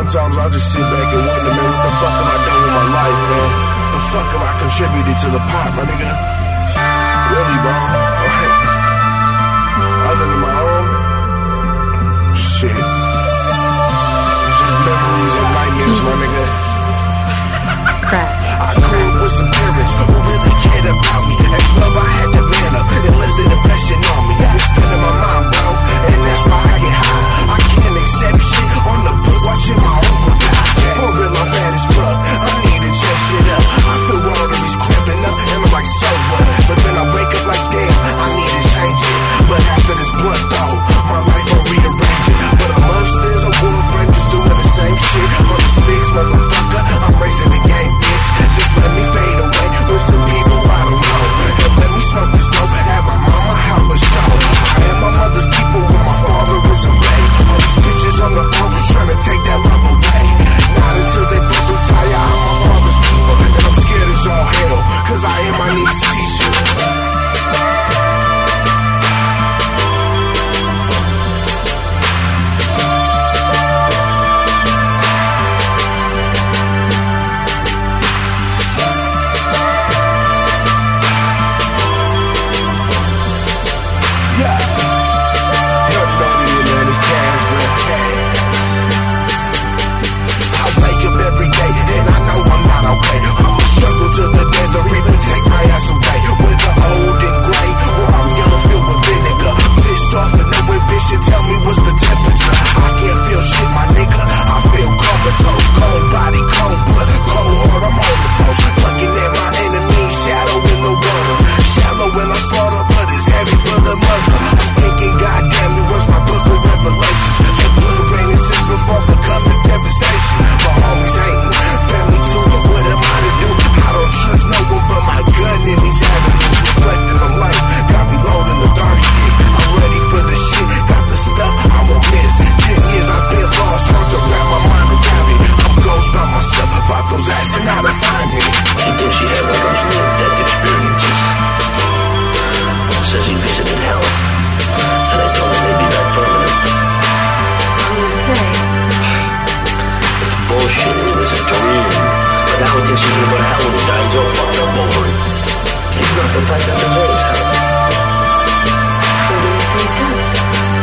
Sometimes I just sit back and wonder, man, what the fuck am I doing with my life, man? The fuck am I contributing to the pot, my nigga? Really, bro? Other than my own? Shit. Just memories and nightmares, my nigga. Crap.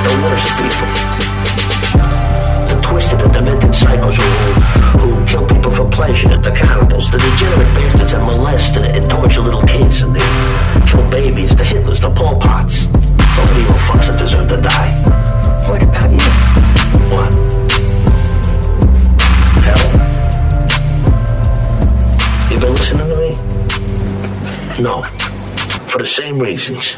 The worst people, the twisted and demented psychos who, who kill people for pleasure, the cannibals, the degenerate bastards that molest and torture little kids, and the No, for the same reasons.